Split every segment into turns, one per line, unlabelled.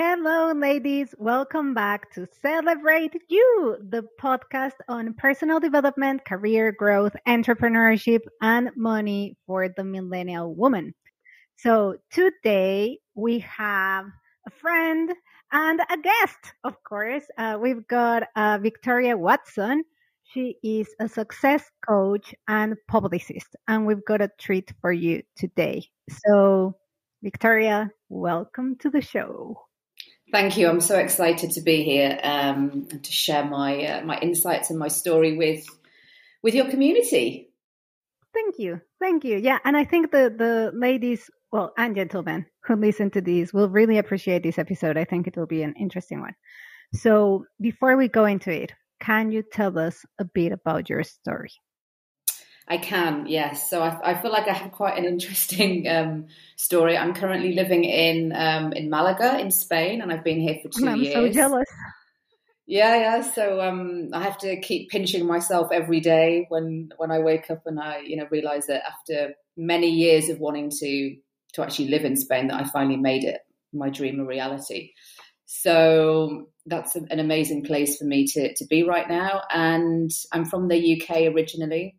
Hello, ladies. Welcome back to Celebrate You, the podcast on personal development, career growth, entrepreneurship, and money for the millennial woman. So today we have a friend and a guest, of course. Uh, we've got uh, Victoria Watson. She is a success coach and publicist, and we've got a treat for you today. So, Victoria, welcome to the show.
Thank you. I'm so excited to be here um, and to share my uh, my insights and my story with with your community.
Thank you, thank you. Yeah, and I think the the ladies, well, and gentlemen who listen to these will really appreciate this episode. I think it will be an interesting one. So before we go into it, can you tell us a bit about your story?
I can, yes. So I, I, feel like I have quite an interesting um, story. I'm currently living in um, in Malaga, in Spain, and I've been here for 2
I'm
years.
I'm so jealous.
Yeah, yeah. So um, I have to keep pinching myself every day when when I wake up and I, you know, realize that after many years of wanting to to actually live in Spain, that I finally made it my dream a reality. So that's an amazing place for me to to be right now. And I'm from the UK originally.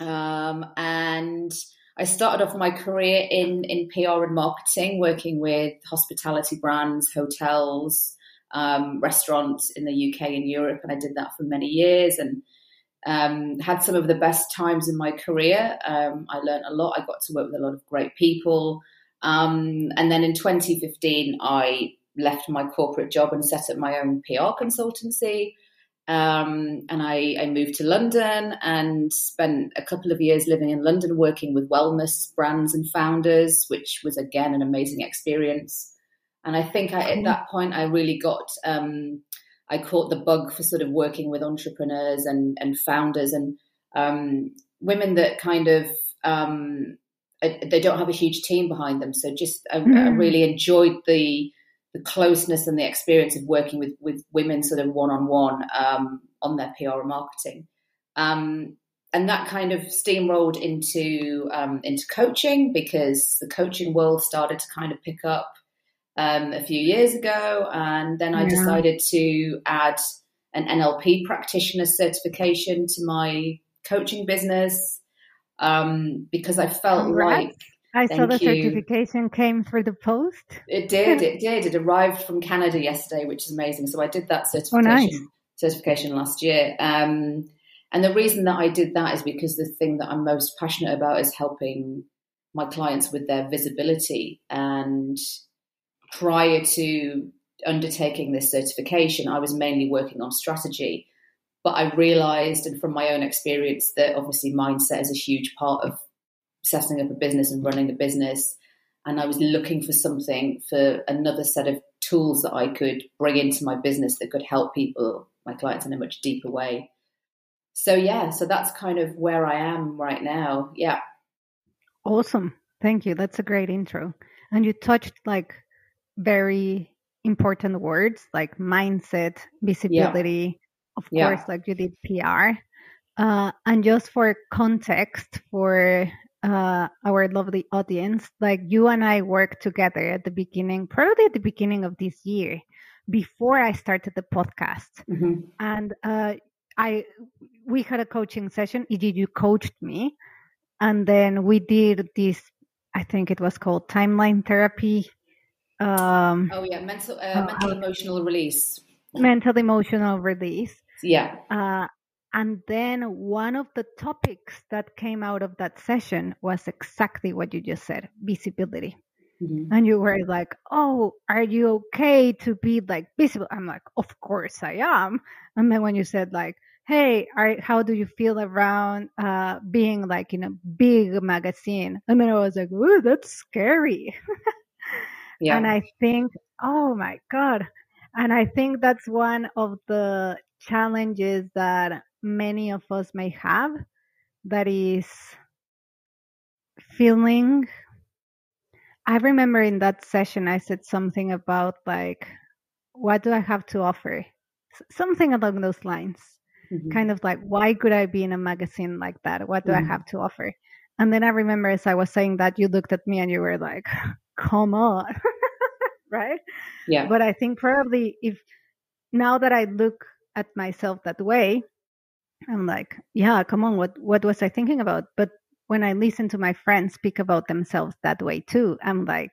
Um, and I started off my career in, in PR and marketing, working with hospitality brands, hotels, um, restaurants in the UK and Europe. And I did that for many years and um, had some of the best times in my career. Um, I learned a lot. I got to work with a lot of great people. Um, and then in 2015, I left my corporate job and set up my own PR consultancy. Um, and I, I, moved to London and spent a couple of years living in London working with wellness brands and founders, which was again an amazing experience. And I think I, at that point I really got um, I caught the bug for sort of working with entrepreneurs and and founders and um, women that kind of um, they don't have a huge team behind them. So just I, mm. I really enjoyed the the closeness and the experience of working with with women sort of one on one on their PR and marketing. Um, and that kind of steamrolled into um, into coaching because the coaching world started to kind of pick up um, a few years ago, and then I yeah. decided to add an NLP practitioner certification to my coaching business um, because I felt like
I Thank saw the you. certification came through the post.
It did. It did. It arrived from Canada yesterday, which is amazing. So I did that certification oh, nice. certification last year. Um, and the reason that I did that is because the thing that I'm most passionate about is helping my clients with their visibility. And prior to undertaking this certification, I was mainly working on strategy. But I realized, and from my own experience, that obviously mindset is a huge part of setting up a business and running a business. And I was looking for something for another set of tools that I could bring into my business that could help people, my clients, in a much deeper way. So, yeah, so that's kind of where I am right now. Yeah.
Awesome. Thank you. That's a great intro. And you touched like very important words like mindset, visibility, yeah. of yeah. course, like you did PR. Uh, and just for context for uh, our lovely audience, like you and I worked together at the beginning, probably at the beginning of this year, before I started the podcast, mm-hmm. and uh, I we had a coaching session. Did you coached me, and then we did this. I think it was called timeline therapy.
Um, oh yeah, mental uh, uh mental emotional release.
Mental emotional release.
Yeah.
Uh, and then one of the topics that came out of that session was exactly what you just said visibility. Mm-hmm. And you were like, Oh, are you okay to be like visible? I'm like, Of course I am. And then when you said, like, Hey, are, how do you feel around uh, being like in a big magazine? And then I was like, Ooh, that's scary. yeah. And I think, Oh my God. And I think that's one of the challenges that many of us may have that is feeling I remember in that session I said something about like what do I have to offer? Something along those lines. Mm-hmm. Kind of like why could I be in a magazine like that? What do mm-hmm. I have to offer? And then I remember as I was saying that you looked at me and you were like, "Come on." right?
Yeah.
But I think probably if now that I look at myself that way, I'm like, yeah, come on, what what was I thinking about? But when I listen to my friends speak about themselves that way too, I'm like,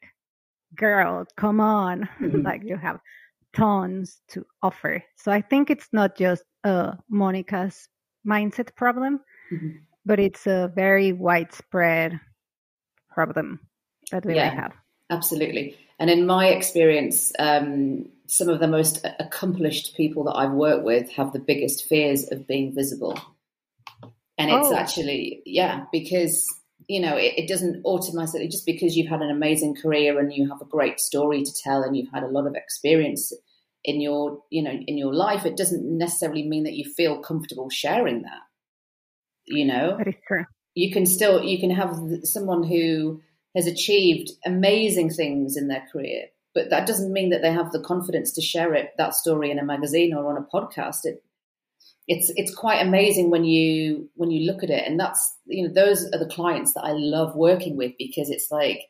girl, come on. Mm-hmm. like you have tons to offer. So I think it's not just a Monica's mindset problem, mm-hmm. but it's a very widespread problem that we yeah, have.
Absolutely. And in my experience, um, some of the most accomplished people that I've worked with have the biggest fears of being visible. And it's oh. actually, yeah, because, you know, it, it, doesn't automatically, just because you've had an amazing career and you have a great story to tell and you've had a lot of experience in your, you know, in your life, it doesn't necessarily mean that you feel comfortable sharing that. You know,
that is true.
You can still, you can have someone who has achieved amazing things in their career, but that doesn't mean that they have the confidence to share it that story in a magazine or on a podcast. It, it's it's quite amazing when you when you look at it, and that's you know those are the clients that I love working with because it's like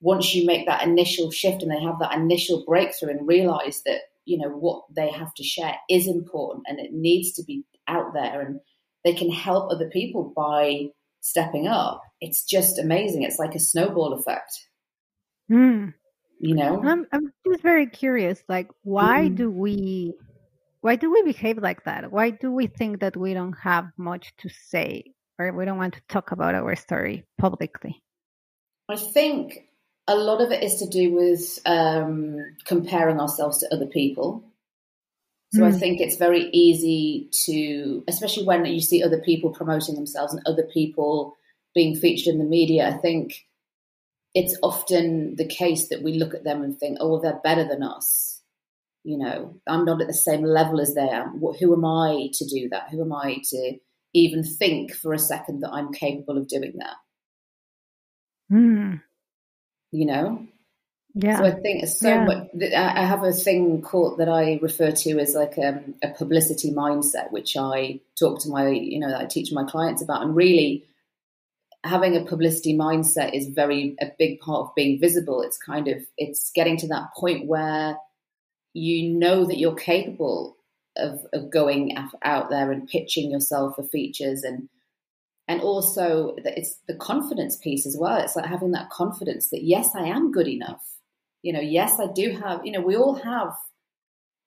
once you make that initial shift and they have that initial breakthrough and realize that you know what they have to share is important and it needs to be out there and they can help other people by stepping up it's just amazing. It's like a snowball effect.
Mm
you know
i'm, I'm just very curious like why mm-hmm. do we why do we behave like that why do we think that we don't have much to say or we don't want to talk about our story publicly
i think a lot of it is to do with um, comparing ourselves to other people so mm. I think it's very easy to, especially when you see other people promoting themselves and other people being featured in the media. I think it's often the case that we look at them and think, oh, well, they're better than us. You know, I'm not at the same level as they are. Who am I to do that? Who am I to even think for a second that I'm capable of doing that?
Mm.
You know?
Yeah.
So I think it's so yeah. much. I have a thing called that I refer to as like a, um, a publicity mindset, which I talk to my, you know, I teach my clients about, and really having a publicity mindset is very a big part of being visible. It's kind of it's getting to that point where you know that you're capable of, of going out there and pitching yourself for features and and also it's the confidence piece as well. It's like having that confidence that yes, I am good enough. You know, yes, I do have. You know, we all have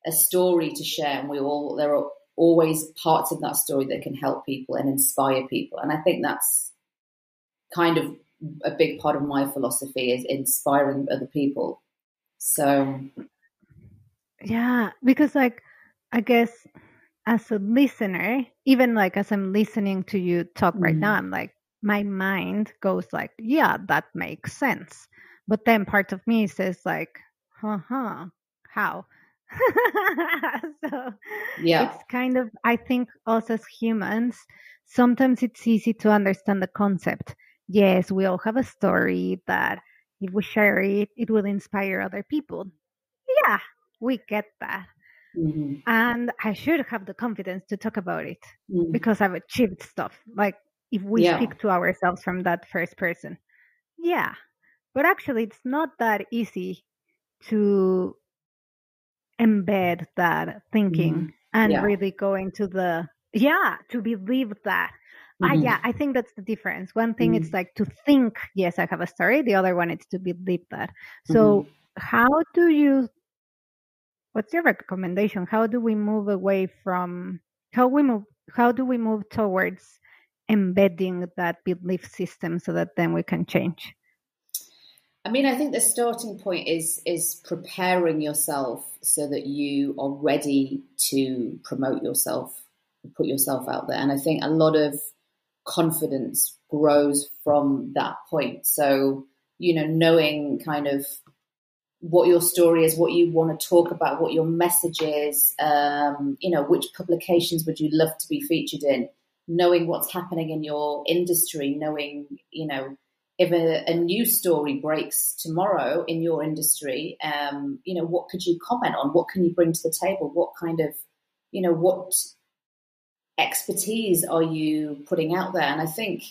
a story to share, and we all there are always parts of that story that can help people and inspire people. And I think that's kind of a big part of my philosophy is inspiring other people. So,
yeah, because like I guess as a listener, even like as I'm listening to you talk right mm now, I'm like my mind goes like, yeah, that makes sense. But then part of me says like, huh, huh, how? so
yeah,
it's kind of I think us as humans, sometimes it's easy to understand the concept yes, we all have a story that if we share it, it will inspire other people. Yeah, we get that. Mm-hmm. And I should have the confidence to talk about it mm-hmm. because I've achieved stuff. Like if we yeah. speak to ourselves from that first person. Yeah. But actually, it's not that easy to embed that thinking mm-hmm. and yeah. really go into the, yeah, to believe that Mm-hmm. yeah, I think that's the difference. One thing mm-hmm. it's like to think, yes, I have a story. The other one is to believe that. So, mm-hmm. how do you? What's your recommendation? How do we move away from how we move? How do we move towards embedding that belief system so that then we can change?
I mean, I think the starting point is is preparing yourself so that you are ready to promote yourself, put yourself out there. And I think a lot of confidence grows from that point. So, you know, knowing kind of what your story is, what you want to talk about, what your message is, um, you know, which publications would you love to be featured in, knowing what's happening in your industry, knowing, you know, if a, a new story breaks tomorrow in your industry, um, you know, what could you comment on? What can you bring to the table? What kind of, you know, what expertise are you putting out there? And I think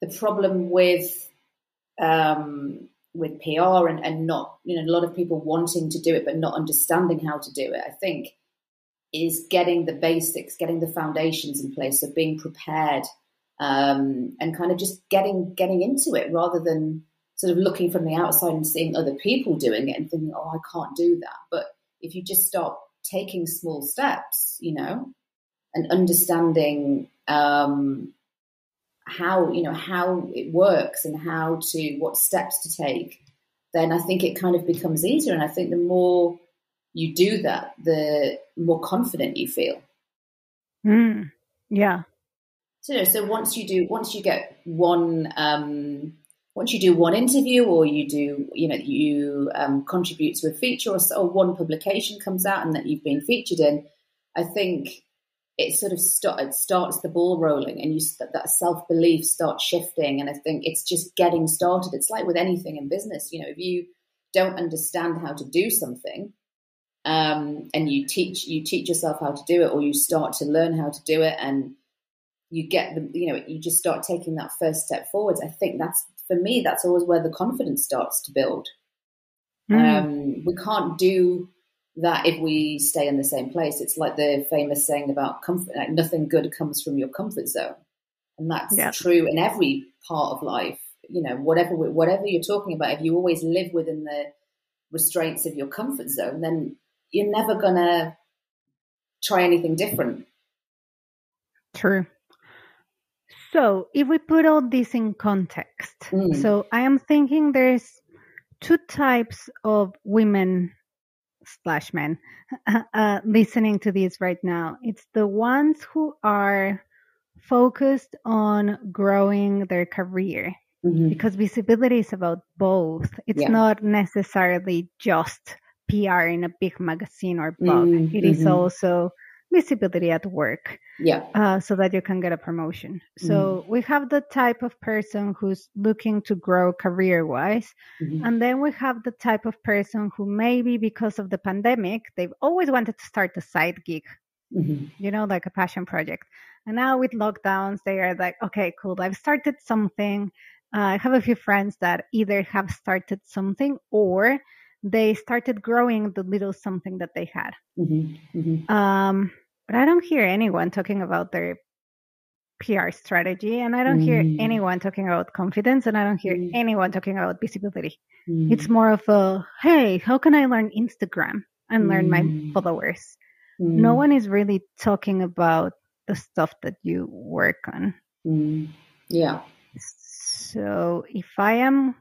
the problem with um, with PR and, and not, you know, a lot of people wanting to do it but not understanding how to do it, I think is getting the basics, getting the foundations in place, so being prepared um, and kind of just getting getting into it rather than sort of looking from the outside and seeing other people doing it and thinking, oh, I can't do that. But if you just start taking small steps, you know, and understanding um, how you know how it works and how to what steps to take, then I think it kind of becomes easier. And I think the more you do that, the more confident you feel.
Mm, yeah.
So, so once you do, once you get one, um, once you do one interview, or you do, you know, you um, contribute to a feature, or, or one publication comes out and that you've been featured in, I think it sort of start, it starts the ball rolling and you that self belief starts shifting and I think it's just getting started. It's like with anything in business, you know, if you don't understand how to do something um, and you teach you teach yourself how to do it or you start to learn how to do it and you get the you know you just start taking that first step forwards. I think that's for me that's always where the confidence starts to build. Mm. Um, we can't do that if we stay in the same place. It's like the famous saying about comfort, like nothing good comes from your comfort zone. And that's yeah. true in every part of life. You know, whatever whatever you're talking about, if you always live within the restraints of your comfort zone, then you're never gonna try anything different.
True. So, if we put all this in context, mm. so I am thinking there's two types of women slash men uh, listening to this right now. It's the ones who are focused on growing their career mm-hmm. because visibility is about both. It's yeah. not necessarily just PR in a big magazine or blog. Mm-hmm. It is mm-hmm. also visibility at work
yeah
uh, so that you can get a promotion so mm. we have the type of person who's looking to grow career wise mm-hmm. and then we have the type of person who maybe because of the pandemic they've always wanted to start a side gig mm-hmm. you know like a passion project and now with lockdowns they are like okay cool i've started something uh, i have a few friends that either have started something or they started growing the little something that they had. Mm-hmm, mm-hmm. Um, but I don't hear anyone talking about their PR strategy, and I don't mm. hear anyone talking about confidence, and I don't hear mm. anyone talking about visibility. Mm. It's more of a hey, how can I learn Instagram and learn my mm. followers? No mm. one is really talking about the stuff that you work on.
Mm. Yeah.
So if I am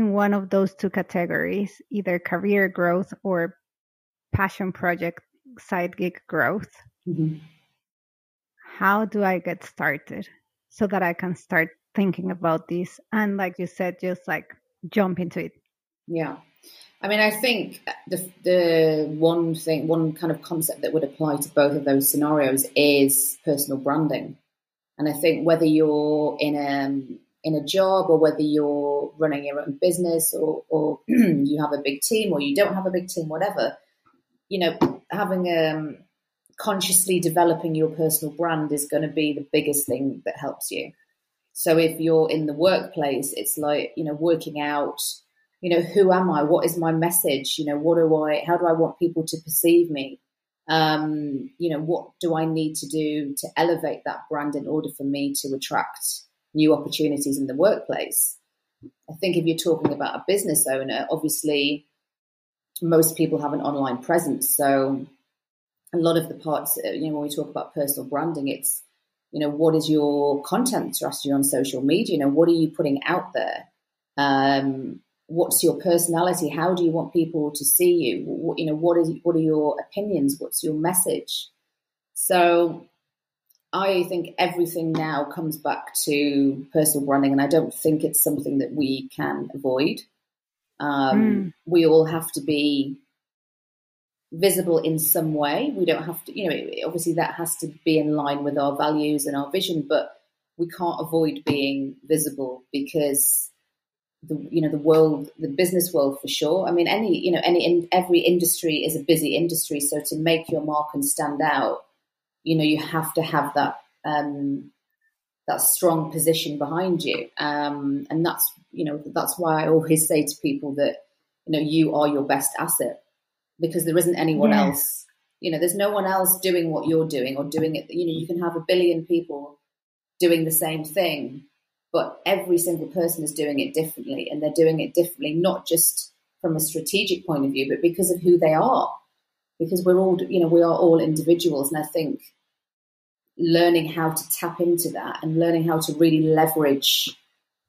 in one of those two categories, either career growth or passion project side gig growth. Mm-hmm. How do I get started so that I can start thinking about this? And like you said, just like jump into it.
Yeah. I mean, I think the the one thing, one kind of concept that would apply to both of those scenarios is personal branding. And I think whether you're in a in a job or whether you're running your own business or, or you have a big team or you don't have a big team, whatever, you know, having um, consciously developing your personal brand is going to be the biggest thing that helps you. So if you're in the workplace, it's like, you know, working out, you know, who am I? What is my message? You know, what do I, how do I want people to perceive me? Um, you know, what do I need to do to elevate that brand in order for me to attract new opportunities in the workplace. I think if you're talking about a business owner, obviously most people have an online presence. So a lot of the parts, uh, you know, when we talk about personal branding, it's, you know, what is your content strategy on social media? You know, what are you putting out there? Um, what's your personality? How do you want people to see you? What, you know, what is what are your opinions? What's your message? So I think everything now comes back to personal branding, and I don't think it's something that we can avoid. Um, mm. We all have to be visible in some way. We don't have to, you know, obviously that has to be in line with our values and our vision, but we can't avoid being visible because the you know the world, the business world for sure. I mean, any you know any in, every industry is a busy industry, so to make your mark and stand out you know you have to have that um, that strong position behind you. Um, and that's, you know, that's why I always say to people that, you know, you are your best asset because there isn't anyone yeah. else, you know, there's no one else doing what you're doing or doing it. You know, you can have a billion people doing the same thing, but every single person is doing it differently and they're doing it differently, not just from a strategic point of view, but because of who they are. Because we're all, you know, we are all individuals. And I think learning how to tap into that and learning how to really leverage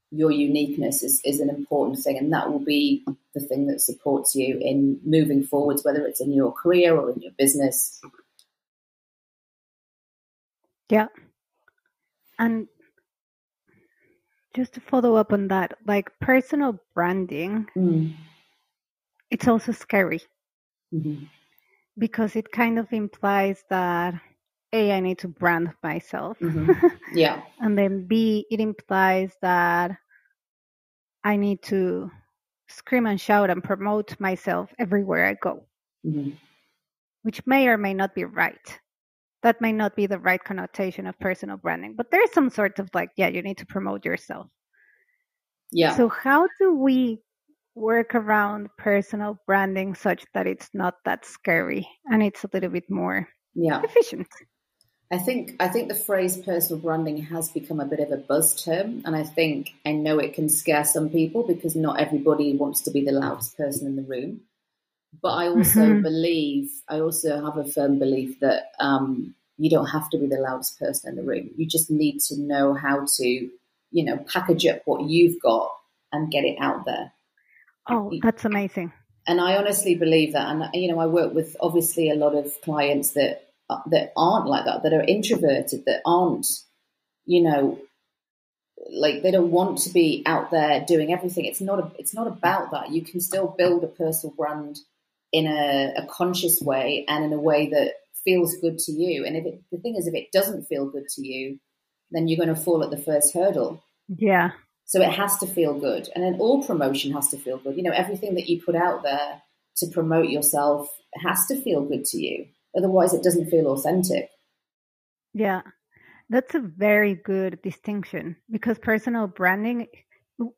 your uniqueness is, is an important thing. And that will be the thing that supports you in moving forwards, whether it's in your career or in your business.
Yeah. And just to follow up on that, like personal branding, mm. it's also scary mm-hmm. Because it kind of implies that a, I need to brand myself.
Mm-hmm. Yeah.
and then B, it implies that I need to scream and shout and promote myself everywhere I go, mm-hmm. which may or may not be right. That may not be the right connotation of personal branding, but there's some sort of like, yeah, you need to promote yourself.
Yeah.
So, how do we work around personal branding such that it's not that scary and it's a little bit more
yeah.
efficient?
I think I think the phrase personal branding has become a bit of a buzz term, and I think I know it can scare some people because not everybody wants to be the loudest person in the room. But I also mm-hmm. believe I also have a firm belief that um, you don't have to be the loudest person in the room. You just need to know how to, you know, package up what you've got and get it out there.
Oh, that's amazing.
And I honestly believe that. And you know, I work with obviously a lot of clients that uh, that aren't like that, that are introverted, that aren't, you know, like they don't want to be out there doing everything. It's not a, it's not about that. You can still build a personal brand in a, a conscious way and in a way that feels good to you. And if it, the thing is, if it doesn't feel good to you, then you're going to fall at the first hurdle.
Yeah.
So it has to feel good. And then all promotion has to feel good. You know, everything that you put out there to promote yourself has to feel good to you. Otherwise, it doesn't feel authentic.
Yeah, that's a very good distinction because personal branding,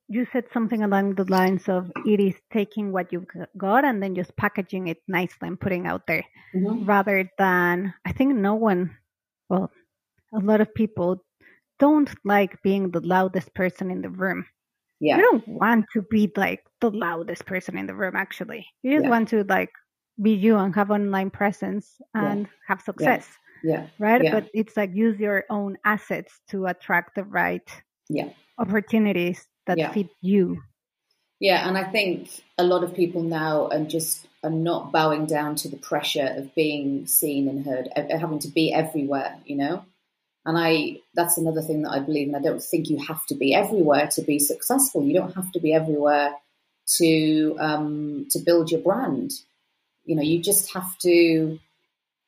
you said something along the lines of it is taking what you've got and then just packaging it nicely and putting out there mm-hmm. rather than, I think no one, well, a lot of people don't like being the loudest person in the room.
Yeah.
You don't want to be like the loudest person in the room, actually. You just yeah. want to like be you and have online presence and yeah. have success.
Yeah.
Right. But it's like use your own assets to attract the right
yeah.
opportunities that fit you.
Yeah. And I think a lot of people now are just are not bowing down to the pressure of being seen and heard, having to be everywhere, you know? And I, that's another thing that I believe, and I don't think you have to be everywhere to be successful. You don't have to be everywhere to um, to build your brand. You know, you just have to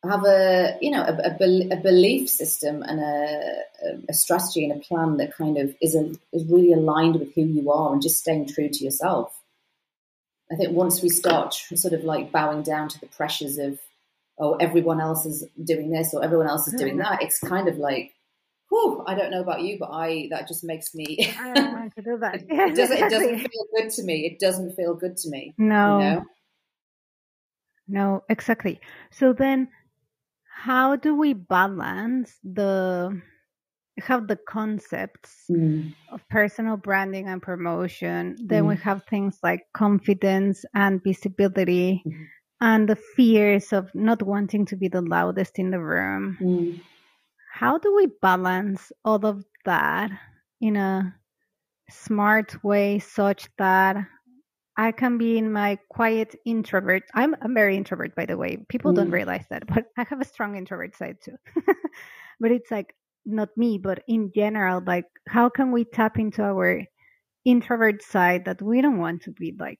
have a you know a, a, a belief system and a, a, strategy and a plan that kind of is a, is really aligned with who you are and just staying true to yourself. I think once we start sort of like bowing down to the pressures of oh everyone else is doing this or everyone else is doing that, it's kind of like whew, I don't know about you, but I that just makes me.
I don't want to do that.
it, it, doesn't. It doesn't feel good to me. It doesn't feel good to me.
No.
You know?
No, exactly. So then how do we balance the have the concepts mm. of personal branding and promotion then mm. we have things like confidence and visibility mm. And the fears of not wanting to be the loudest in the room
mm.
how do we balance all of that in a smart way such that I can be in my quiet introvert. I'm a very introvert, by the way. People mm. don't realize that, but I have a strong introvert side too. but it's like not me, but in general, like how can we tap into our introvert side that we don't want to be like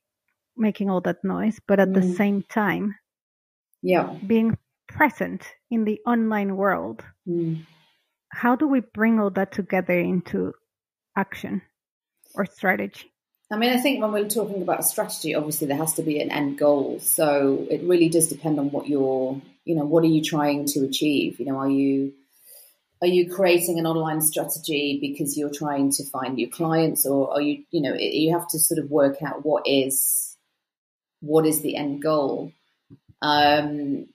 making all that noise, but at mm. the same time,
yeah,
being present in the online world.
Mm.
How do we bring all that together into action or strategy?
I mean, I think when we're talking about strategy, obviously there has to be an end goal. So it really does depend on what you're, you know, what are you trying to achieve? You know, are you, are you creating an online strategy because you're trying to find new clients or are you you know you have to sort of work out what is what is the end goal? Um,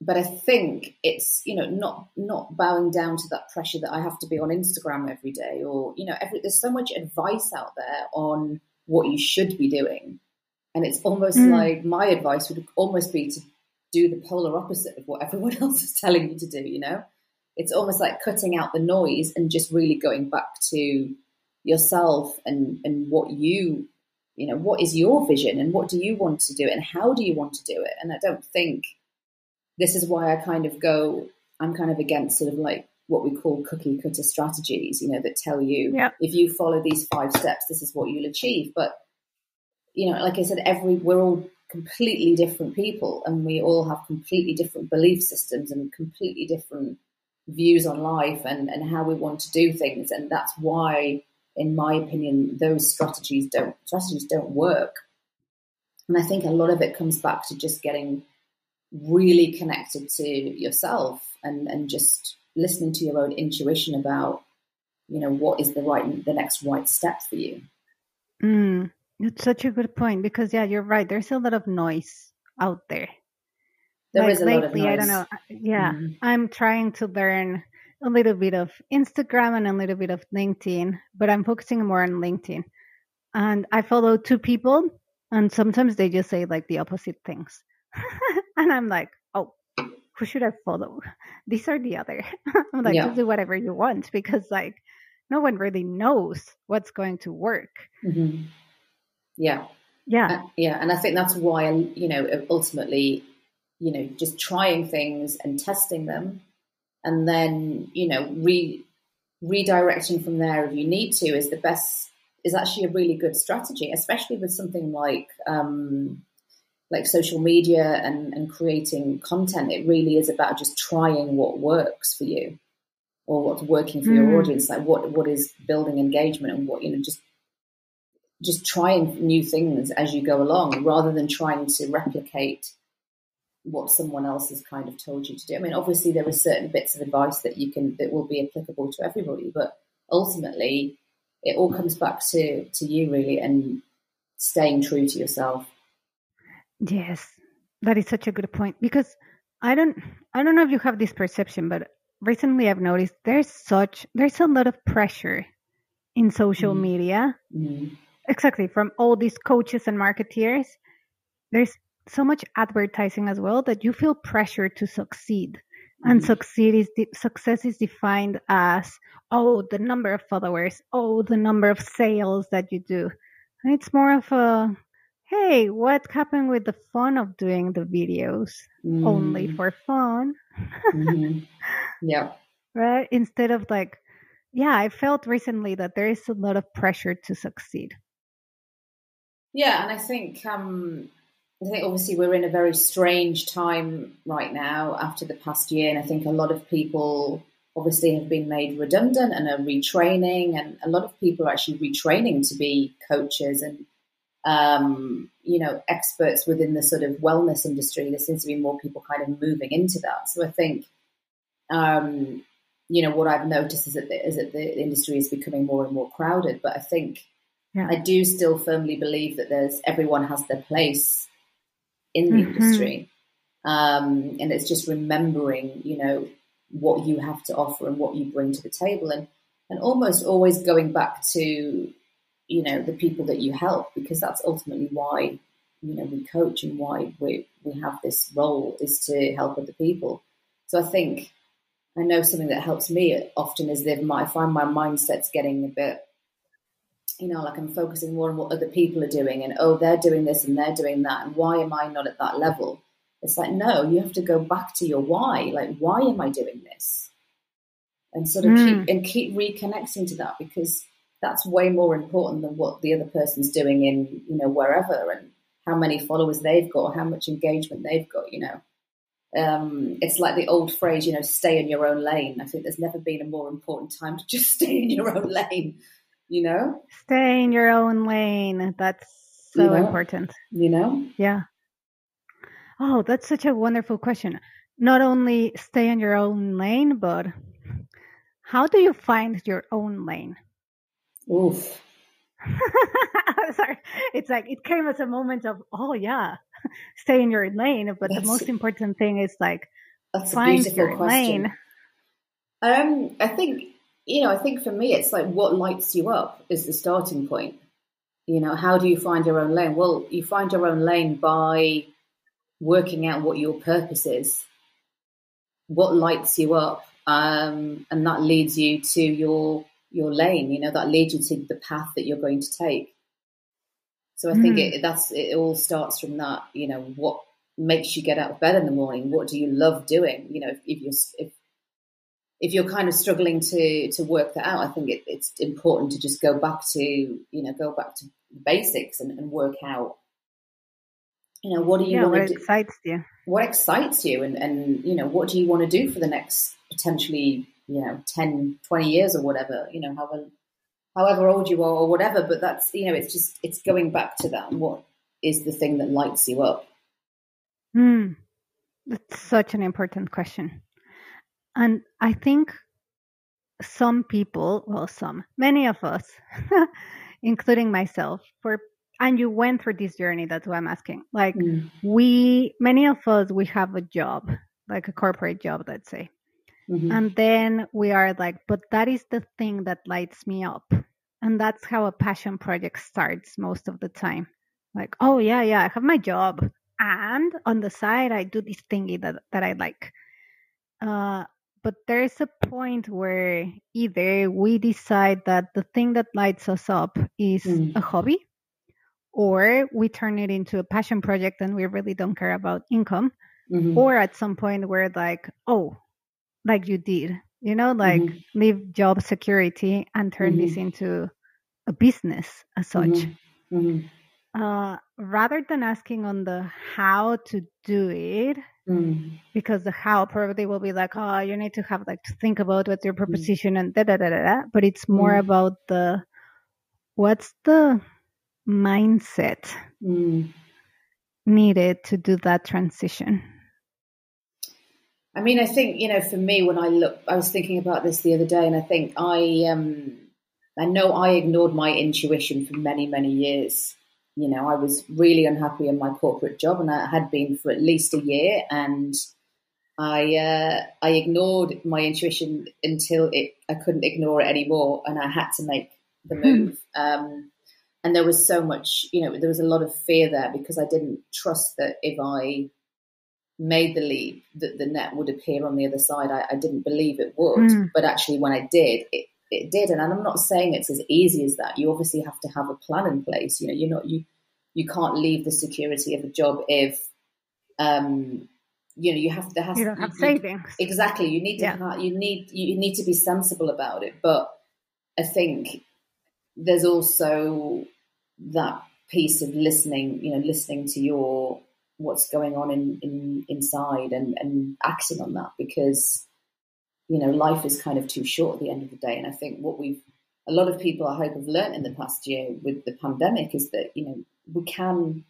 but I think it's you know not not bowing down to that pressure that I have to be on Instagram every day or you know every, there's so much advice out there on what you should be doing. And it's almost mm. like my advice would almost be to do the polar opposite of what everyone else is telling you to do you know? It's almost like cutting out the noise and just really going back to yourself and and what you you know what is your vision and what do you want to do and how do you want to do it and i don't think this is why i kind of go i'm kind of against sort of like what we call cookie cutter strategies you know that tell you
yeah.
if you follow these five steps this is what you'll achieve but you know like i said every we're all completely different people and we all have completely different belief systems and completely different views on life and, and how we want to do things. And that's why, in my opinion, those strategies don't strategies don't work. And I think a lot of it comes back to just getting really connected to yourself and, and just listening to your own intuition about, you know, what is the right the next right step for you.
Mm, it's such a good point because yeah, you're right. There's a lot of noise out there
there like lately,
I don't know. Yeah, mm-hmm. I'm trying to learn a little bit of Instagram and a little bit of LinkedIn, but I'm focusing more on LinkedIn. And I follow two people, and sometimes they just say like the opposite things. and I'm like, oh, who should I follow? These are the other. I'm like, yeah. do whatever you want because like no one really knows what's going to work.
Mm-hmm. Yeah.
Yeah.
Uh, yeah. And I think that's why, you know, ultimately you know, just trying things and testing them, and then you know, re redirecting from there if you need to is the best is actually a really good strategy, especially with something like um, like social media and, and creating content. It really is about just trying what works for you or what's working for mm. your audience, like what what is building engagement and what you know just just trying new things as you go along rather than trying to replicate what someone else has kind of told you to do. I mean, obviously there are certain bits of advice that you can that will be applicable to everybody, but ultimately it all comes back to to you really and staying true to yourself.
Yes. That is such a good point because I don't I don't know if you have this perception, but recently I've noticed there's such there's a lot of pressure in social mm. media.
Mm.
Exactly, from all these coaches and marketeers. There's so much advertising as well that you feel pressure to succeed. Mm-hmm. And succeed is de- success is defined as oh the number of followers, oh the number of sales that you do. And it's more of a hey, what happened with the fun of doing the videos mm. only for fun?
mm-hmm. Yeah.
Right? Instead of like, yeah, I felt recently that there is a lot of pressure to succeed.
Yeah, and I think um, I think obviously we're in a very strange time right now after the past year, and I think a lot of people obviously have been made redundant and are retraining, and a lot of people are actually retraining to be coaches and um, you know experts within the sort of wellness industry. There seems to be more people kind of moving into that. So I think um, you know what I've noticed is that the, is that the industry is becoming more and more crowded. But I think yeah. I do still firmly believe that there's everyone has their place in the mm-hmm. industry. Um, and it's just remembering, you know, what you have to offer and what you bring to the table, and and almost always going back to, you know, the people that you help, because that's ultimately why, you know, we coach and why we we have this role is to help other people. So I think I know something that helps me often is that my, I find my mindset's getting a bit you know, like I'm focusing more on what other people are doing and, oh, they're doing this and they're doing that. And why am I not at that level? It's like, no, you have to go back to your why. Like, why am I doing this? And sort of mm. keep and keep reconnecting to that because that's way more important than what the other person's doing in, you know, wherever and how many followers they've got, how much engagement they've got, you know. Um, it's like the old phrase, you know, stay in your own lane. I think there's never been a more important time to just stay in your own lane you know?
Stay in your own lane. That's so
you know?
important.
You know?
Yeah. Oh, that's such a wonderful question. Not only stay in your own lane, but how do you find your own lane?
Oof.
Sorry, it's like it came as a moment of oh yeah, stay in your lane. But that's, the most important thing is like find your question. lane.
Um, I think you know, I think for me, it's like what lights you up is the starting point. You know, how do you find your own lane? Well, you find your own lane by working out what your purpose is, what lights you up, um, and that leads you to your your lane. You know, that leads you to the path that you're going to take. So I mm. think it, that's it. All starts from that. You know, what makes you get out of bed in the morning? What do you love doing? You know, if, if you're if if you're kind of struggling to to work that out, I think it, it's important to just go back to you know go back to basics and, and work out you know what do you
yeah,
want
what to do? excites you?
what excites you? And and you know what do you want to do for the next potentially you know 10 20 years or whatever you know however however old you are or whatever. But that's you know it's just it's going back to that what is the thing that lights you up.
Hmm, that's such an important question and I think some people, well, some, many of us, including myself, for and you went through this journey. That's why I'm asking. Like mm. we, many of us, we have a job, like a corporate job, let's say, mm-hmm. and then we are like, but that is the thing that lights me up, and that's how a passion project starts most of the time. Like, oh yeah, yeah, I have my job, and on the side, I do this thingy that that I like. Uh, but there's a point where either we decide that the thing that lights us up is mm. a hobby or we turn it into a passion project and we really don't care about income mm-hmm. or at some point we're like oh like you did you know like mm-hmm. leave job security and turn mm-hmm. this into a business as such mm-hmm. Mm-hmm. uh, rather than asking on the how to do it Mm. Because the how probably will be like, oh, you need to have like to think about what your proposition mm. and da da da da da. But it's more mm. about the what's the mindset mm. needed to do that transition.
I mean, I think you know, for me, when I look, I was thinking about this the other day, and I think I, um, I know I ignored my intuition for many, many years you know, I was really unhappy in my corporate job, and I had been for at least a year. And I uh, I ignored my intuition until it I couldn't ignore it anymore, and I had to make the hmm. move. Um, and there was so much, you know, there was a lot of fear there because I didn't trust that if I made the leap, that the net would appear on the other side. I, I didn't believe it would, mm. but actually, when I did, it it did. And I'm not saying it's as easy as that. You obviously have to have a plan in place. You know, you're not you you can't leave the security of a job if um you know you have to
have you don't have you, savings
exactly you need to yeah. have, you need you need to be sensible about it but i think there's also that piece of listening you know listening to your what's going on in, in inside and and acting on that because you know, life is kind of too short at the end of the day. And I think what we've, a lot of people I hope have learned in the past year with the pandemic is that, you know, we can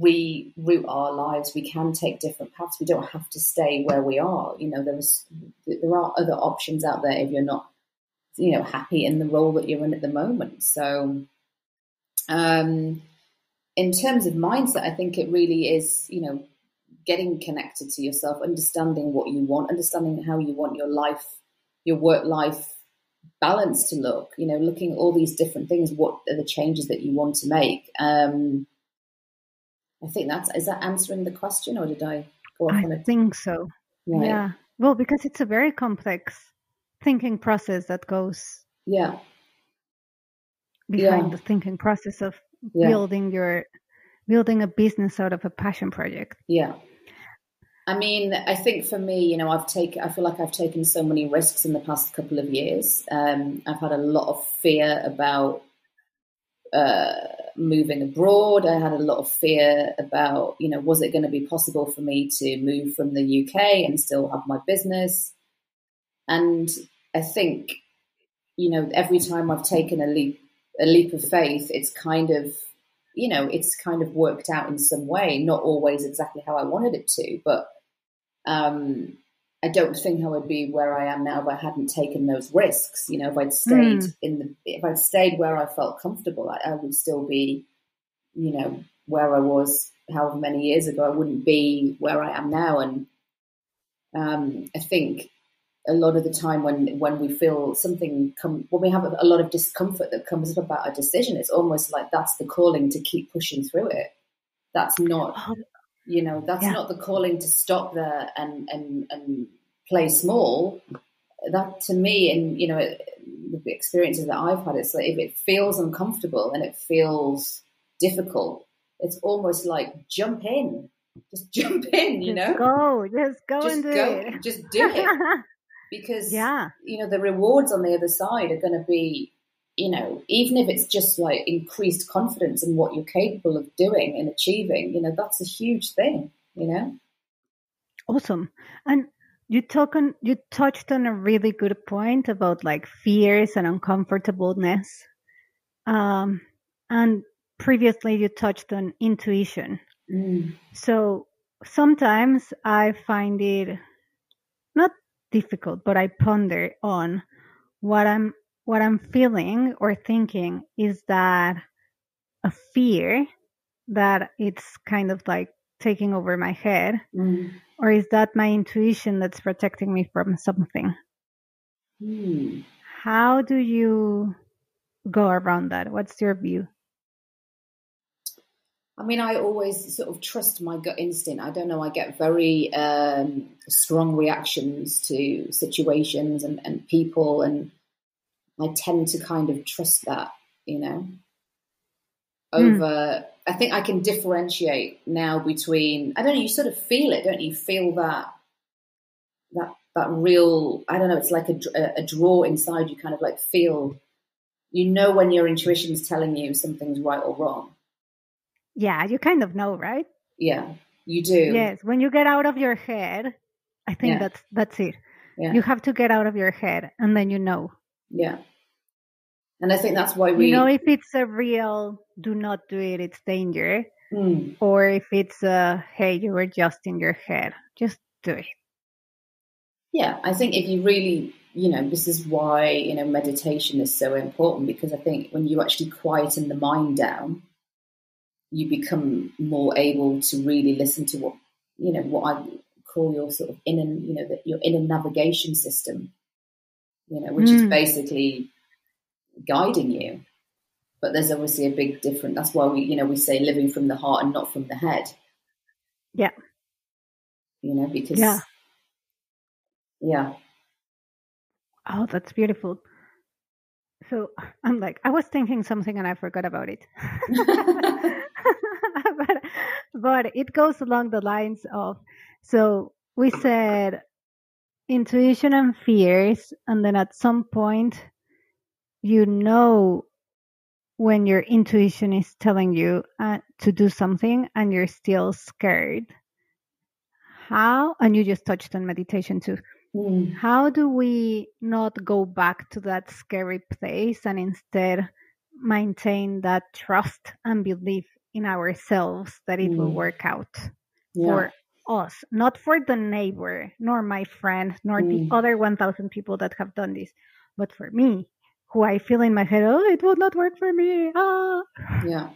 reroute our lives. We can take different paths. We don't have to stay where we are. You know, there's, there are other options out there if you're not, you know, happy in the role that you're in at the moment. So, um, in terms of mindset, I think it really is, you know, getting connected to yourself, understanding what you want, understanding how you want your life, your work life balance to look, you know, looking at all these different things. What are the changes that you want to make? Um, I think that's, is that answering the question or did I go off
I on it? I think so. Right. Yeah. Well, because it's a very complex thinking process that goes.
Yeah.
Behind yeah. the thinking process of yeah. building your building a business out of a passion project.
Yeah. I mean, I think for me, you know, I've taken, I feel like I've taken so many risks in the past couple of years. Um, I've had a lot of fear about uh, moving abroad. I had a lot of fear about, you know, was it going to be possible for me to move from the UK and still have my business? And I think, you know, every time I've taken a leap, a leap of faith, it's kind of you know, it's kind of worked out in some way, not always exactly how I wanted it to, but um, I don't think I would be where I am now if I hadn't taken those risks. You know, if I'd stayed mm. in the, if I'd stayed where I felt comfortable, I, I, would still be, you know, where I was however many years ago. I wouldn't be where I am now. And um, I think a lot of the time when when we feel something come when we have a lot of discomfort that comes up about a decision, it's almost like that's the calling to keep pushing through it. That's not oh, you know, that's yeah. not the calling to stop there and and and play small. That to me, and you know, the experiences that I've had, it's like if it feels uncomfortable and it feels difficult, it's almost like jump in, just jump in. You
just
know,
go, just go
just
and do
go,
it.
Just do it. because yeah, you know, the rewards on the other side are going to be you know, even if it's just like increased confidence in what you're capable of doing and achieving, you know, that's a huge thing, you know.
Awesome. And you talk on you touched on a really good point about like fears and uncomfortableness. Um and previously you touched on intuition. Mm. So sometimes I find it not difficult, but I ponder on what I'm what I'm feeling or thinking is that a fear that it's kind of like taking over my head, mm. or is that my intuition that's protecting me from something? Mm. How do you go around that? What's your view?
I mean, I always sort of trust my gut instinct. I don't know. I get very um, strong reactions to situations and, and people, and I tend to kind of trust that, you know, hmm. over. Mm. I think I can differentiate now between. I don't know. You sort of feel it, don't you? Feel that that that real. I don't know. It's like a, a draw inside you. Kind of like feel. You know when your intuition is telling you something's right or wrong.
Yeah, you kind of know, right?
Yeah, you do.
Yes, when you get out of your head, I think yeah. that's that's it. Yeah. You have to get out of your head, and then you know.
Yeah. And I think that's why we.
You know, if it's a real do not do it, it's danger. Mm. Or if it's a hey, you were just in your head, just do it.
Yeah, I think if you really, you know, this is why, you know, meditation is so important because I think when you actually quieten the mind down, you become more able to really listen to what, you know, what I call your sort of inner, you know, the, your inner navigation system you know, which mm. is basically guiding you. But there's obviously a big difference. That's why we, you know, we say living from the heart and not from the head.
Yeah.
You know, because yeah, yeah.
Oh, that's beautiful. So I'm like, I was thinking something and I forgot about it. but, but it goes along the lines of so we said intuition and fears and then at some point you know when your intuition is telling you uh, to do something and you're still scared how and you just touched on meditation too mm. how do we not go back to that scary place and instead maintain that trust and belief in ourselves that it mm. will work out yeah. for us, not for the neighbor, nor my friend, nor mm. the other 1,000 people that have done this, but for me, who I feel in my head, oh, it will not work for me. Ah.
Yeah.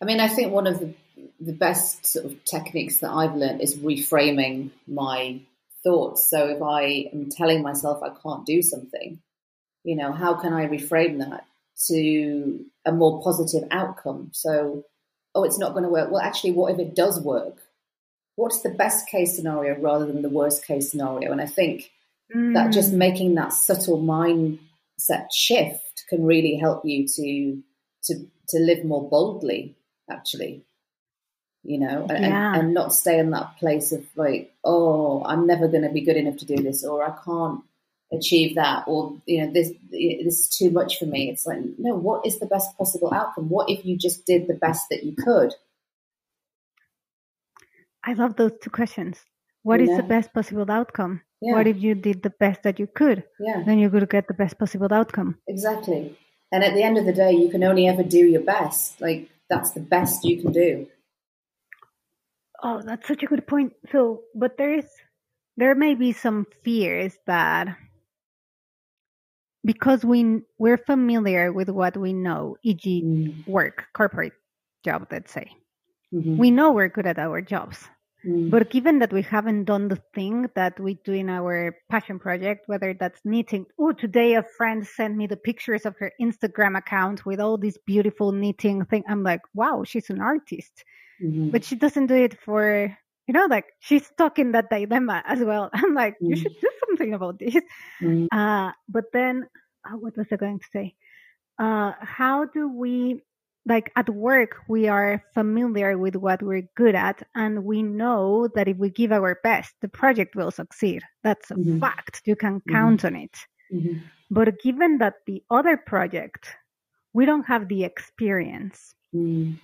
I mean, I think one of the, the best sort of techniques that I've learned is reframing my thoughts. So if I am telling myself I can't do something, you know, how can I reframe that to a more positive outcome? So, oh, it's not going to work. Well, actually, what if it does work? What's the best case scenario rather than the worst case scenario? And I think mm. that just making that subtle mindset shift can really help you to to to live more boldly, actually. You know, and, yeah. and, and not stay in that place of like, oh, I'm never going to be good enough to do this, or I can't achieve that, or you know, this this is too much for me. It's like, no, what is the best possible outcome? What if you just did the best that you could?
I love those two questions. What is the best possible outcome? Yeah. What if you did the best that you could?
Yeah.
Then you could get the best possible outcome.
Exactly. And at the end of the day, you can only ever do your best. Like that's the best you can do.
Oh, that's such a good point. So, but there is there may be some fears that because we we're familiar with what we know, e.g., mm. work, corporate job, let's say, mm-hmm. we know we're good at our jobs. Mm. But given that we haven't done the thing that we do in our passion project, whether that's knitting, oh, today a friend sent me the pictures of her Instagram account with all these beautiful knitting thing. I'm like, wow, she's an artist, mm-hmm. but she doesn't do it for, you know, like she's stuck in that dilemma as well. I'm like, mm. you should do something about this. Mm. Uh, but then, uh, what was I going to say? Uh, how do we like at work we are familiar with what we're good at and we know that if we give our best the project will succeed that's a mm-hmm. fact you can mm-hmm. count mm-hmm. on it mm-hmm. but given that the other project we don't have the experience mm.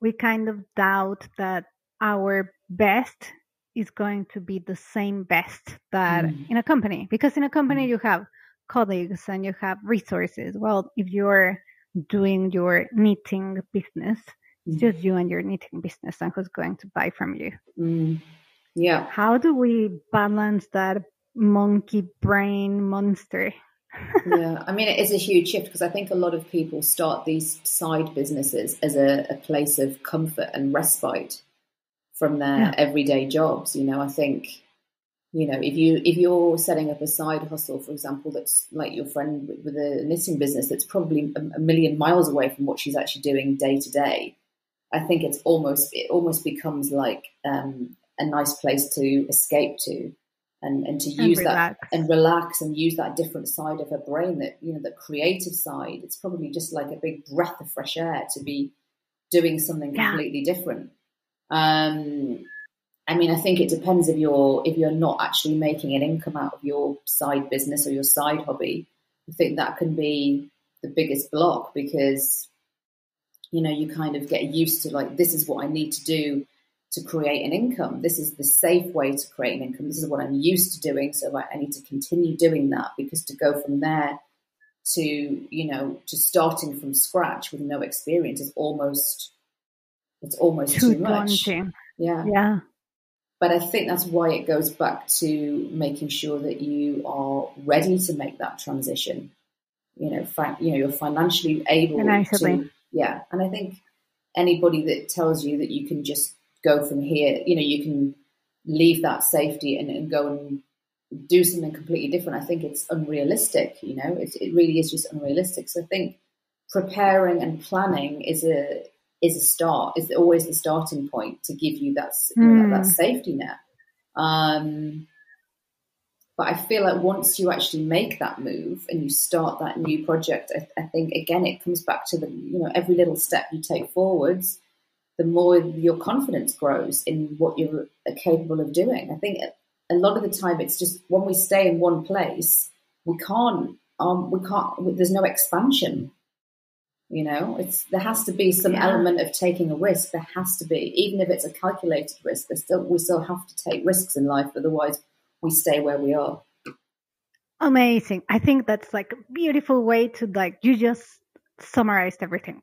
we kind of doubt that our best is going to be the same best that mm. in a company because in a company mm. you have colleagues and you have resources well if you're doing your knitting business. It's mm. just you and your knitting business and who's going to buy from you.
Mm. Yeah.
How do we balance that monkey brain monster?
yeah, I mean, it is a huge shift because I think a lot of people start these side businesses as a, a place of comfort and respite from their yeah. everyday jobs. You know, I think you know if you if you're setting up a side hustle for example that's like your friend with, with a knitting business that's probably a, a, million miles away from what she's actually doing day to day i think it's almost it almost becomes like um, a nice place to escape to and and to use and that and relax and use that different side of her brain that you know the creative side. It's probably just like a big breath of fresh air to be doing something yeah. completely different. Um I mean, I think it depends if you're if you're not actually making an income out of your side business or your side hobby. I think that can be the biggest block because you know you kind of get used to like this is what I need to do to create an income. This is the safe way to create an income. This is what I'm used to doing, so I need to continue doing that because to go from there to you know to starting from scratch with no experience is almost it's almost too, too much. Daunting. Yeah.
Yeah.
But I think that's why it goes back to making sure that you are ready to make that transition. You know, fi- you know, you're financially able financially. to, yeah. And I think anybody that tells you that you can just go from here, you know, you can leave that safety and, and go and do something completely different. I think it's unrealistic. You know, it, it really is just unrealistic. So I think preparing and planning is a is a start, is always the starting point to give you that, mm. you know, that, that, hmm. safety net. Um, but I feel like once you actually make that move and you start that new project, I, I, think again it comes back to the you know every little step you take forwards, the more your confidence grows in what you're capable of doing. I think a lot of the time it's just when we stay in one place, we can't um, we can't. There's no expansion. You know, it's there has to be some yeah. element of taking a risk. There has to be, even if it's a calculated risk. There's still we still have to take risks in life, otherwise we stay where we are.
Amazing. I think that's like a beautiful way to like you just summarized everything.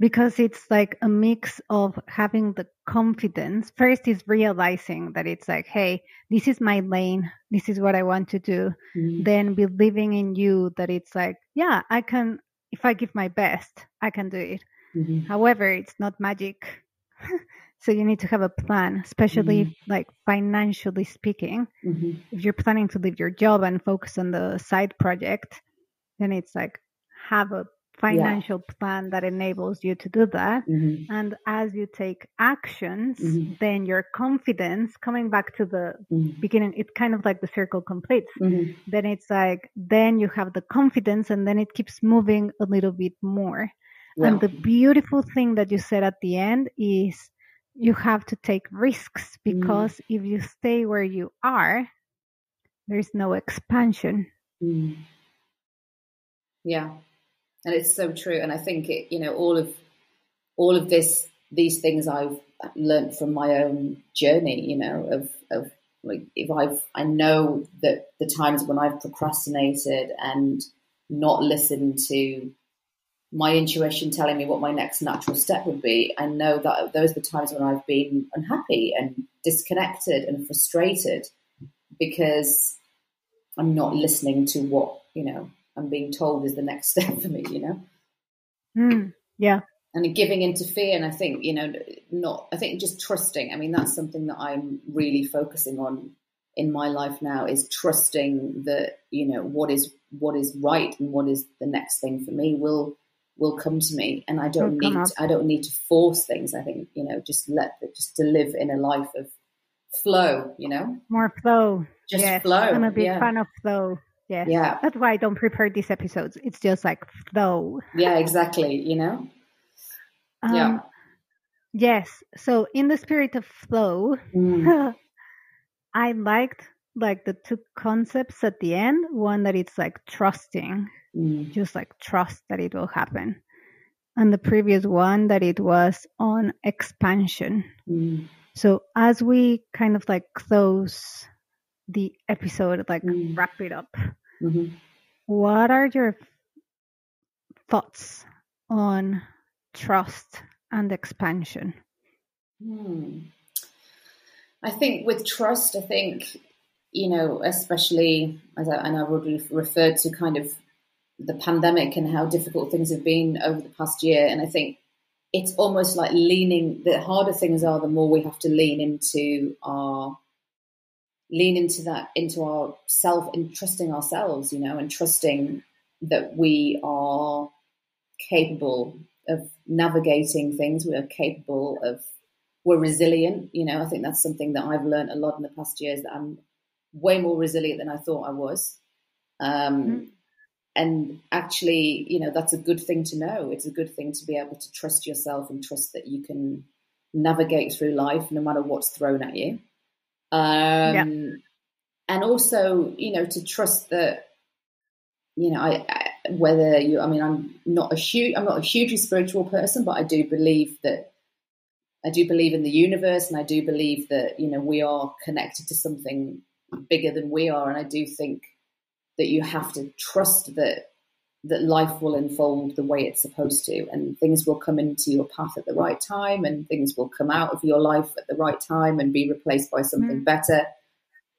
Because it's like a mix of having the confidence. First is realizing that it's like, hey, this is my lane. This is what I want to do. Mm-hmm. Then believing in you that it's like, yeah, I can if I give my best, I can do it. Mm-hmm. However, it's not magic. so you need to have a plan, especially mm-hmm. like financially speaking. Mm-hmm. If you're planning to leave your job and focus on the side project, then it's like have a financial yeah. plan that enables you to do that. Mm-hmm. And as you take actions, mm-hmm. then your confidence, coming back to the mm-hmm. beginning, it's kind of like the circle completes. Mm-hmm. Then it's like, then you have the confidence and then it keeps moving a little bit more. Yeah. And the beautiful thing that you said at the end is you have to take risks mm-hmm. because if you stay where you are, there's no expansion.
Mm-hmm. Yeah and it's so true. And I think it, you know, all of all of this, these things I've learned from my own journey. You know, of of like if I've I know that the times when I've procrastinated and not listened to my intuition telling me what my next natural step would be, I know that those are the times when I've been unhappy and disconnected and frustrated. because I'm not listening to what, you know, I'm being told is the next step for me, you know?
Mm, yeah.
And giving into fear. And I think, you know, not, I think just trusting. I mean, that's something that I'm really focusing on in my life now is trusting that, you know, what is, what is right and what is the next thing for me will, will come to me. And I don't need, to, I don't need to force things. I think, you know, just let, just to live in a life of flow, you know?
More flow.
Just
yes.
flow.
I'm a big
yeah.
fan of flow. Yes.
Yeah.
That's why I don't prepare these episodes. It's just like flow.
Yeah, exactly. You know?
Um,
yeah.
Yes. So in the spirit of flow,
Mm.
I liked like the two concepts at the end. One that it's like trusting,
Mm.
just like trust that it will happen. And the previous one that it was on expansion.
Mm.
So as we kind of like close the episode, like
Mm.
wrap it up,
Mhm.
what are your thoughts on trust and expansion?
Hmm. I think with trust, I think, you know, especially as I, and I already referred to kind of the pandemic and how difficult things have been over the past year. And I think it's almost like leaning, the harder things are, the more we have to lean into our, lean into that, into our self, and trusting ourselves, you know, and trusting that we are capable of navigating things. We are capable of, we're resilient. You know, I think that's something that I've learned a lot in the past years that I'm way more resilient than I thought I was. Um,
Mhm.
And actually, you know, that's a good thing to know. It's a good thing to be able to trust yourself and trust that you can navigate through life no matter what's thrown at you. Um, And also, you know, to trust that, you know, I, I whether you, I mean, I'm not a huge, I'm not a hugely spiritual person, but I do believe that I do believe in the universe, and I do believe that you know we are connected to something bigger than we are, and I do think that you have to trust that that life will unfold the way it's supposed to, and things will come into your path at the right time, and things will come out of your life at the right time and be replaced by something
Mm.
better.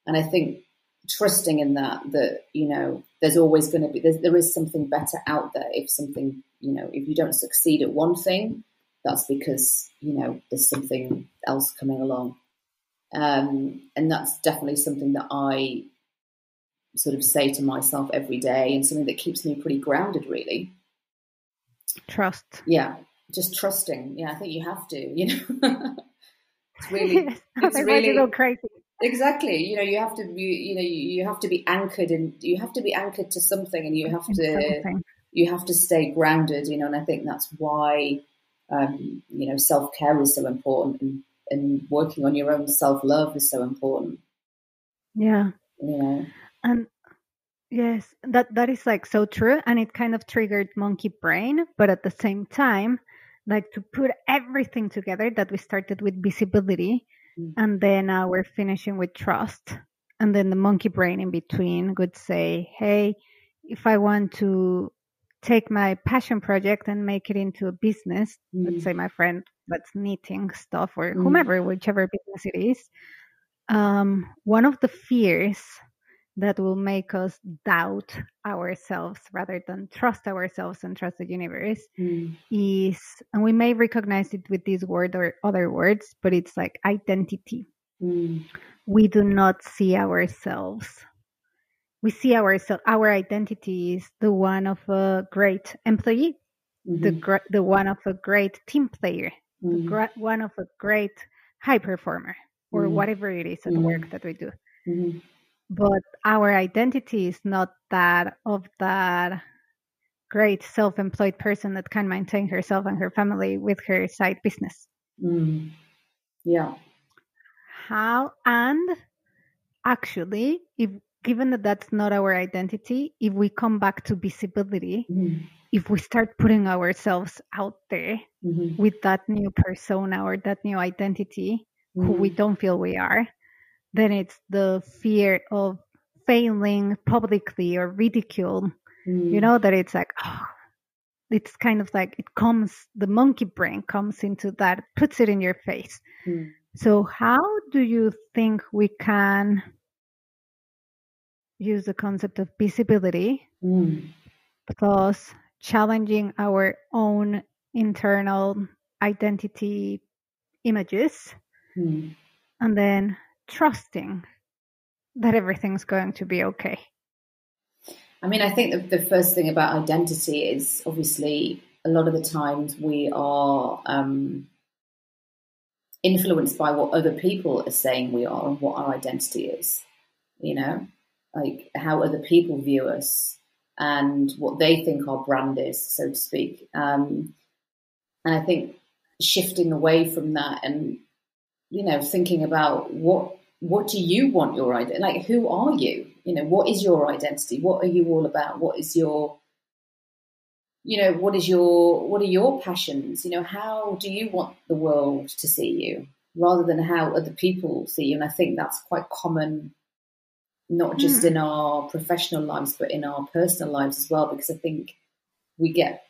And I think trusting in that that you know there's always going to be there's, there is something better out there if something you know if you don't succeed at one thing that's because you know there's something else coming along um, and that's definitely something that i sort of say to myself every day and something that keeps me pretty grounded really
Trust.
yeah just trusting yeah i think you have to you know it's really
Yes,
it's really
go crazy.
exactly you know you have to be you know you, have to be anchored and you have to be anchored to something and you have to
something.
you have to stay grounded you know and i think that's why um, you know self-care is so important and, and working on your own self-love is so important
Yeah.
know
And yes, that that is like so true and it kind of triggered monkey brain, but at the same time, like to put everything together that we started with visibility
Mm.
and then uh, we're finishing with trust. And then the monkey brain in between would say, hey, if I want to take my passion project and make it into a business, let's
Mm.
say my friend that's knitting stuff or
Mm.
whomever, whichever business it is, um, one of the fears that will make us doubt ourselves rather than trust ourselves and trust the universe
Mm.
is, and we may recognize it with this word or other words, but it's like identity.
Mm.
We do not see ourselves. We see ourselves, our identity is the one of a great employee, the,
Mhm.
gr- the one of a great team player, the
Mm.
gra- one of a great high performer, or
Mm.
whatever it is at work that we do. But our identity is not that of that great self-employed person that can maintain herself and her family with her side business
Mm. yeah
how and actually if given that that's not our identity if we come back to visibility
Mhm.
if we start putting ourselves out there
Mhm.
with that new persona or that new identity who we
Mhm.
don't feel we are, then it's the fear of failing publicly or ridicule. You
Mm.
know, that it's like, oh, it's kind of like it comes, the monkey brain comes into that, puts it in your face.
Mm.
So, how do you think we can use the concept of visibility
mm.
plus challenging our own internal identity images
mm.
and then trusting that everything's going to be okay.
I mean, I think the, the first thing about identity is obviously a lot of the times we are um, influenced by what other people are saying we are and what our identity is, you know, like how other people view us and what they think our brand is, so to speak. Um, and I think shifting away from that and, you know, thinking about what what do you want your identity? Like, who are you? You know, what is your identity? What are you all about? What is your, you know, what is your, what are your passions? You know, how do you want the world to see you rather than how other people see you? And I think that's quite common, not just mm. in our professional lives, but in our personal lives as well, because I think we get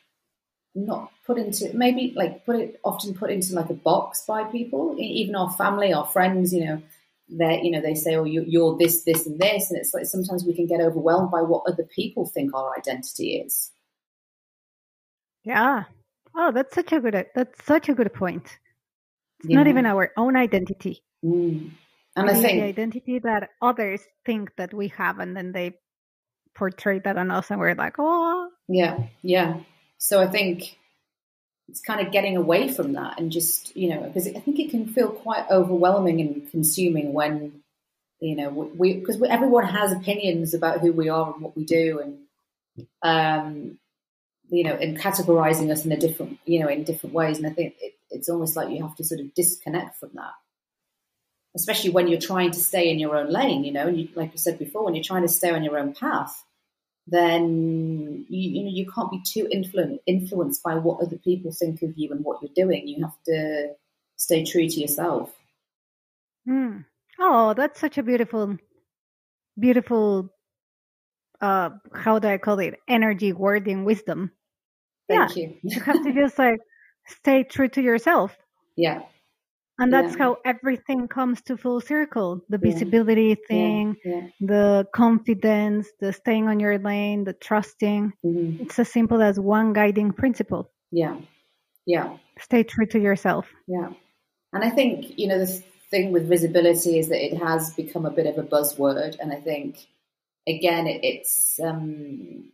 not put into maybe like put it often put into like a box by people, even our family, our friends, you know, that you know they say oh you, are this this and this and it's like sometimes we can get overwhelmed by what other people think our identity is.
Yeah. Oh that's such a good that's such a good point. It's yeah. not even our own identity.
Mm. and i think
the identity that others think that we have and then they portray that on us and we're like oh
yeah yeah. So i think it's kind of getting away from that and just you know because I think it can feel quite overwhelming and consuming when you know we because everyone has opinions about who we are and what we do and um you know and categorizing us in a different you know in different ways. And I think it, it's almost like you have to sort of disconnect from that especially when you're trying to stay in your own lane you know you, like you said before when you're trying to stay on your own path then you, you know you can't be too influ- influenced by what other people think of you and what you're doing. You have to stay true to yourself.
Mm. Oh, that's such a beautiful, beautiful. Uh, how do I call it? Energy, wording, wisdom.
Thank yeah, you.
you have to just like stay true to yourself.
Yeah.
And that's yeah. how everything comes to full circle. The visibility yeah. thing, yeah. the confidence, the staying on your lane, the trusting. Mm-hmm. It's as simple as one guiding principle.
Yeah. Yeah.
Stay true to yourself.
Yeah. And I think, you know, the thing with visibility is that it has become a bit of a buzzword. And I think, again, it, it's, um,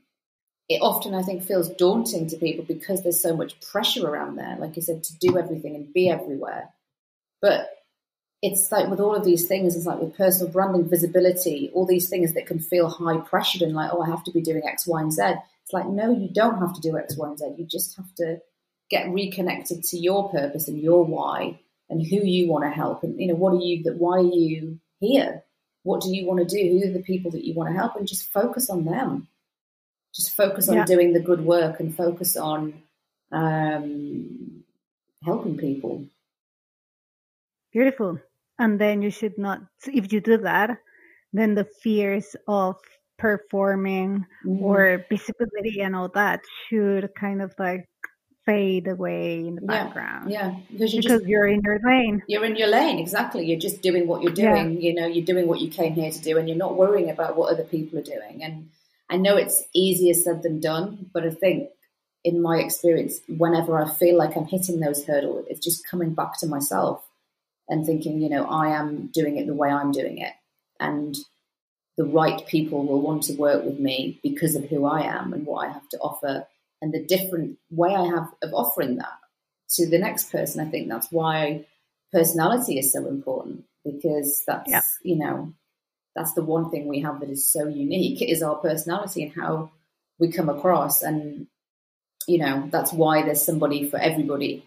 it often I think feels daunting to people because there's so much pressure around there, like I said, to do everything and be everywhere. But it's like with all of these things, it's like with personal branding, visibility, all these things that can feel high pressured and like, oh, I have to be doing X, Y, and Z. It's like, no, you don't have to do X, Y, and Z. You just have to get reconnected to your purpose and your why and who you want to help. And, you know, what are you, that, why are you here? What do you want to do? Who are the people that you want to help? And just focus on them. Just focus on yeah. doing the good work and focus on um, helping people.
Beautiful. And then you should not, if you do that, then the fears of performing mm-hmm. or visibility and all that should kind of like fade away in the
yeah,
background.
Yeah,
because, you're, because just, you're, in your lane.
You're in your lane, exactly. You're just doing what you're doing. Yeah. You know, you're doing what you came here to do, and you're not worrying about what other people are doing. And I know it's easier said than done, but I think in my experience, whenever I feel like I'm hitting those hurdles, it's just coming back to myself and thinking, you know, I am doing it the way I'm doing it. And the right people will want to work with me because of who I am and what I have to offer and the different way I have of offering that to the next person. I think that's why personality is so important because that's, yeah. you know, that's the one thing we have that is so unique is our personality and how we come across. And, you know, that's why there's somebody for everybody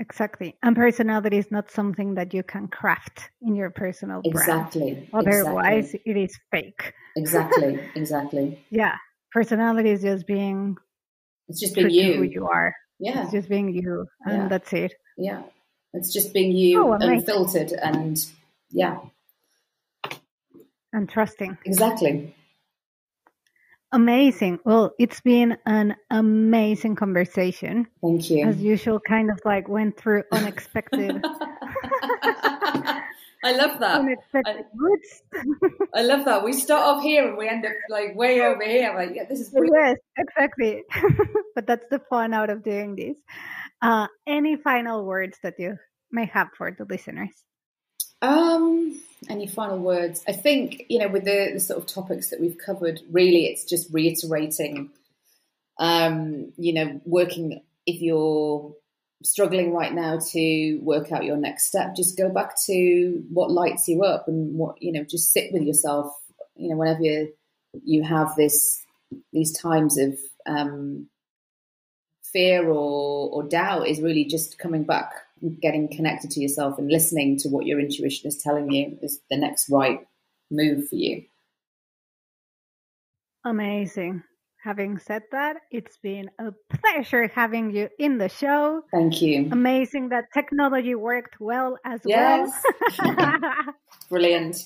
Exactly. And personality is not something that you can craft in your personal
exactly.
brand. Otherwise, exactly. it is fake.
Exactly. Exactly.
yeah. Personality is just being.
It's just being you.
Who you are.
Yeah.
It's just being you, and
yeah.
that's it.
Yeah. It's just being you, oh, unfiltered, and yeah.
And trusting.
Exactly.
Amazing. Well, it's been an amazing conversation.
Thank you.
As usual, kind of like went through unexpected
I love that. Unexpected I, I, love that. We start off here and we end up like way over here. Like, yeah, this is brilliant.
yes, exactly. but that's the fun out of doing this. Uh, any final words that you may have for the listeners?
Um, any final words? I think you know, with the, the sort of topics that we've covered, really, it's just reiterating. Um, you know, working if you're struggling right now to work out your next step, just go back to what lights you up and what, you know, just sit with yourself, you know, whenever you, you have this, these times of, um, fear or, or doubt is really just coming back, getting connected to yourself and listening to what your intuition is telling you is the next right move for you.
Amazing having said that, it's been a pleasure having you in the show.
Thank you.
Amazing that technology worked well as yes.
well. Brilliant.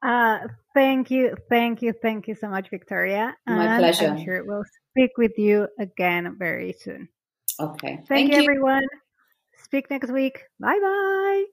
Uh, thank you, thank you, thank you so much, Victoria.
My and pleasure.
I'm sure we'll speak with you again very soon.
Okay.
Thank, thank you, you, everyone. Speak next week. Bye bye.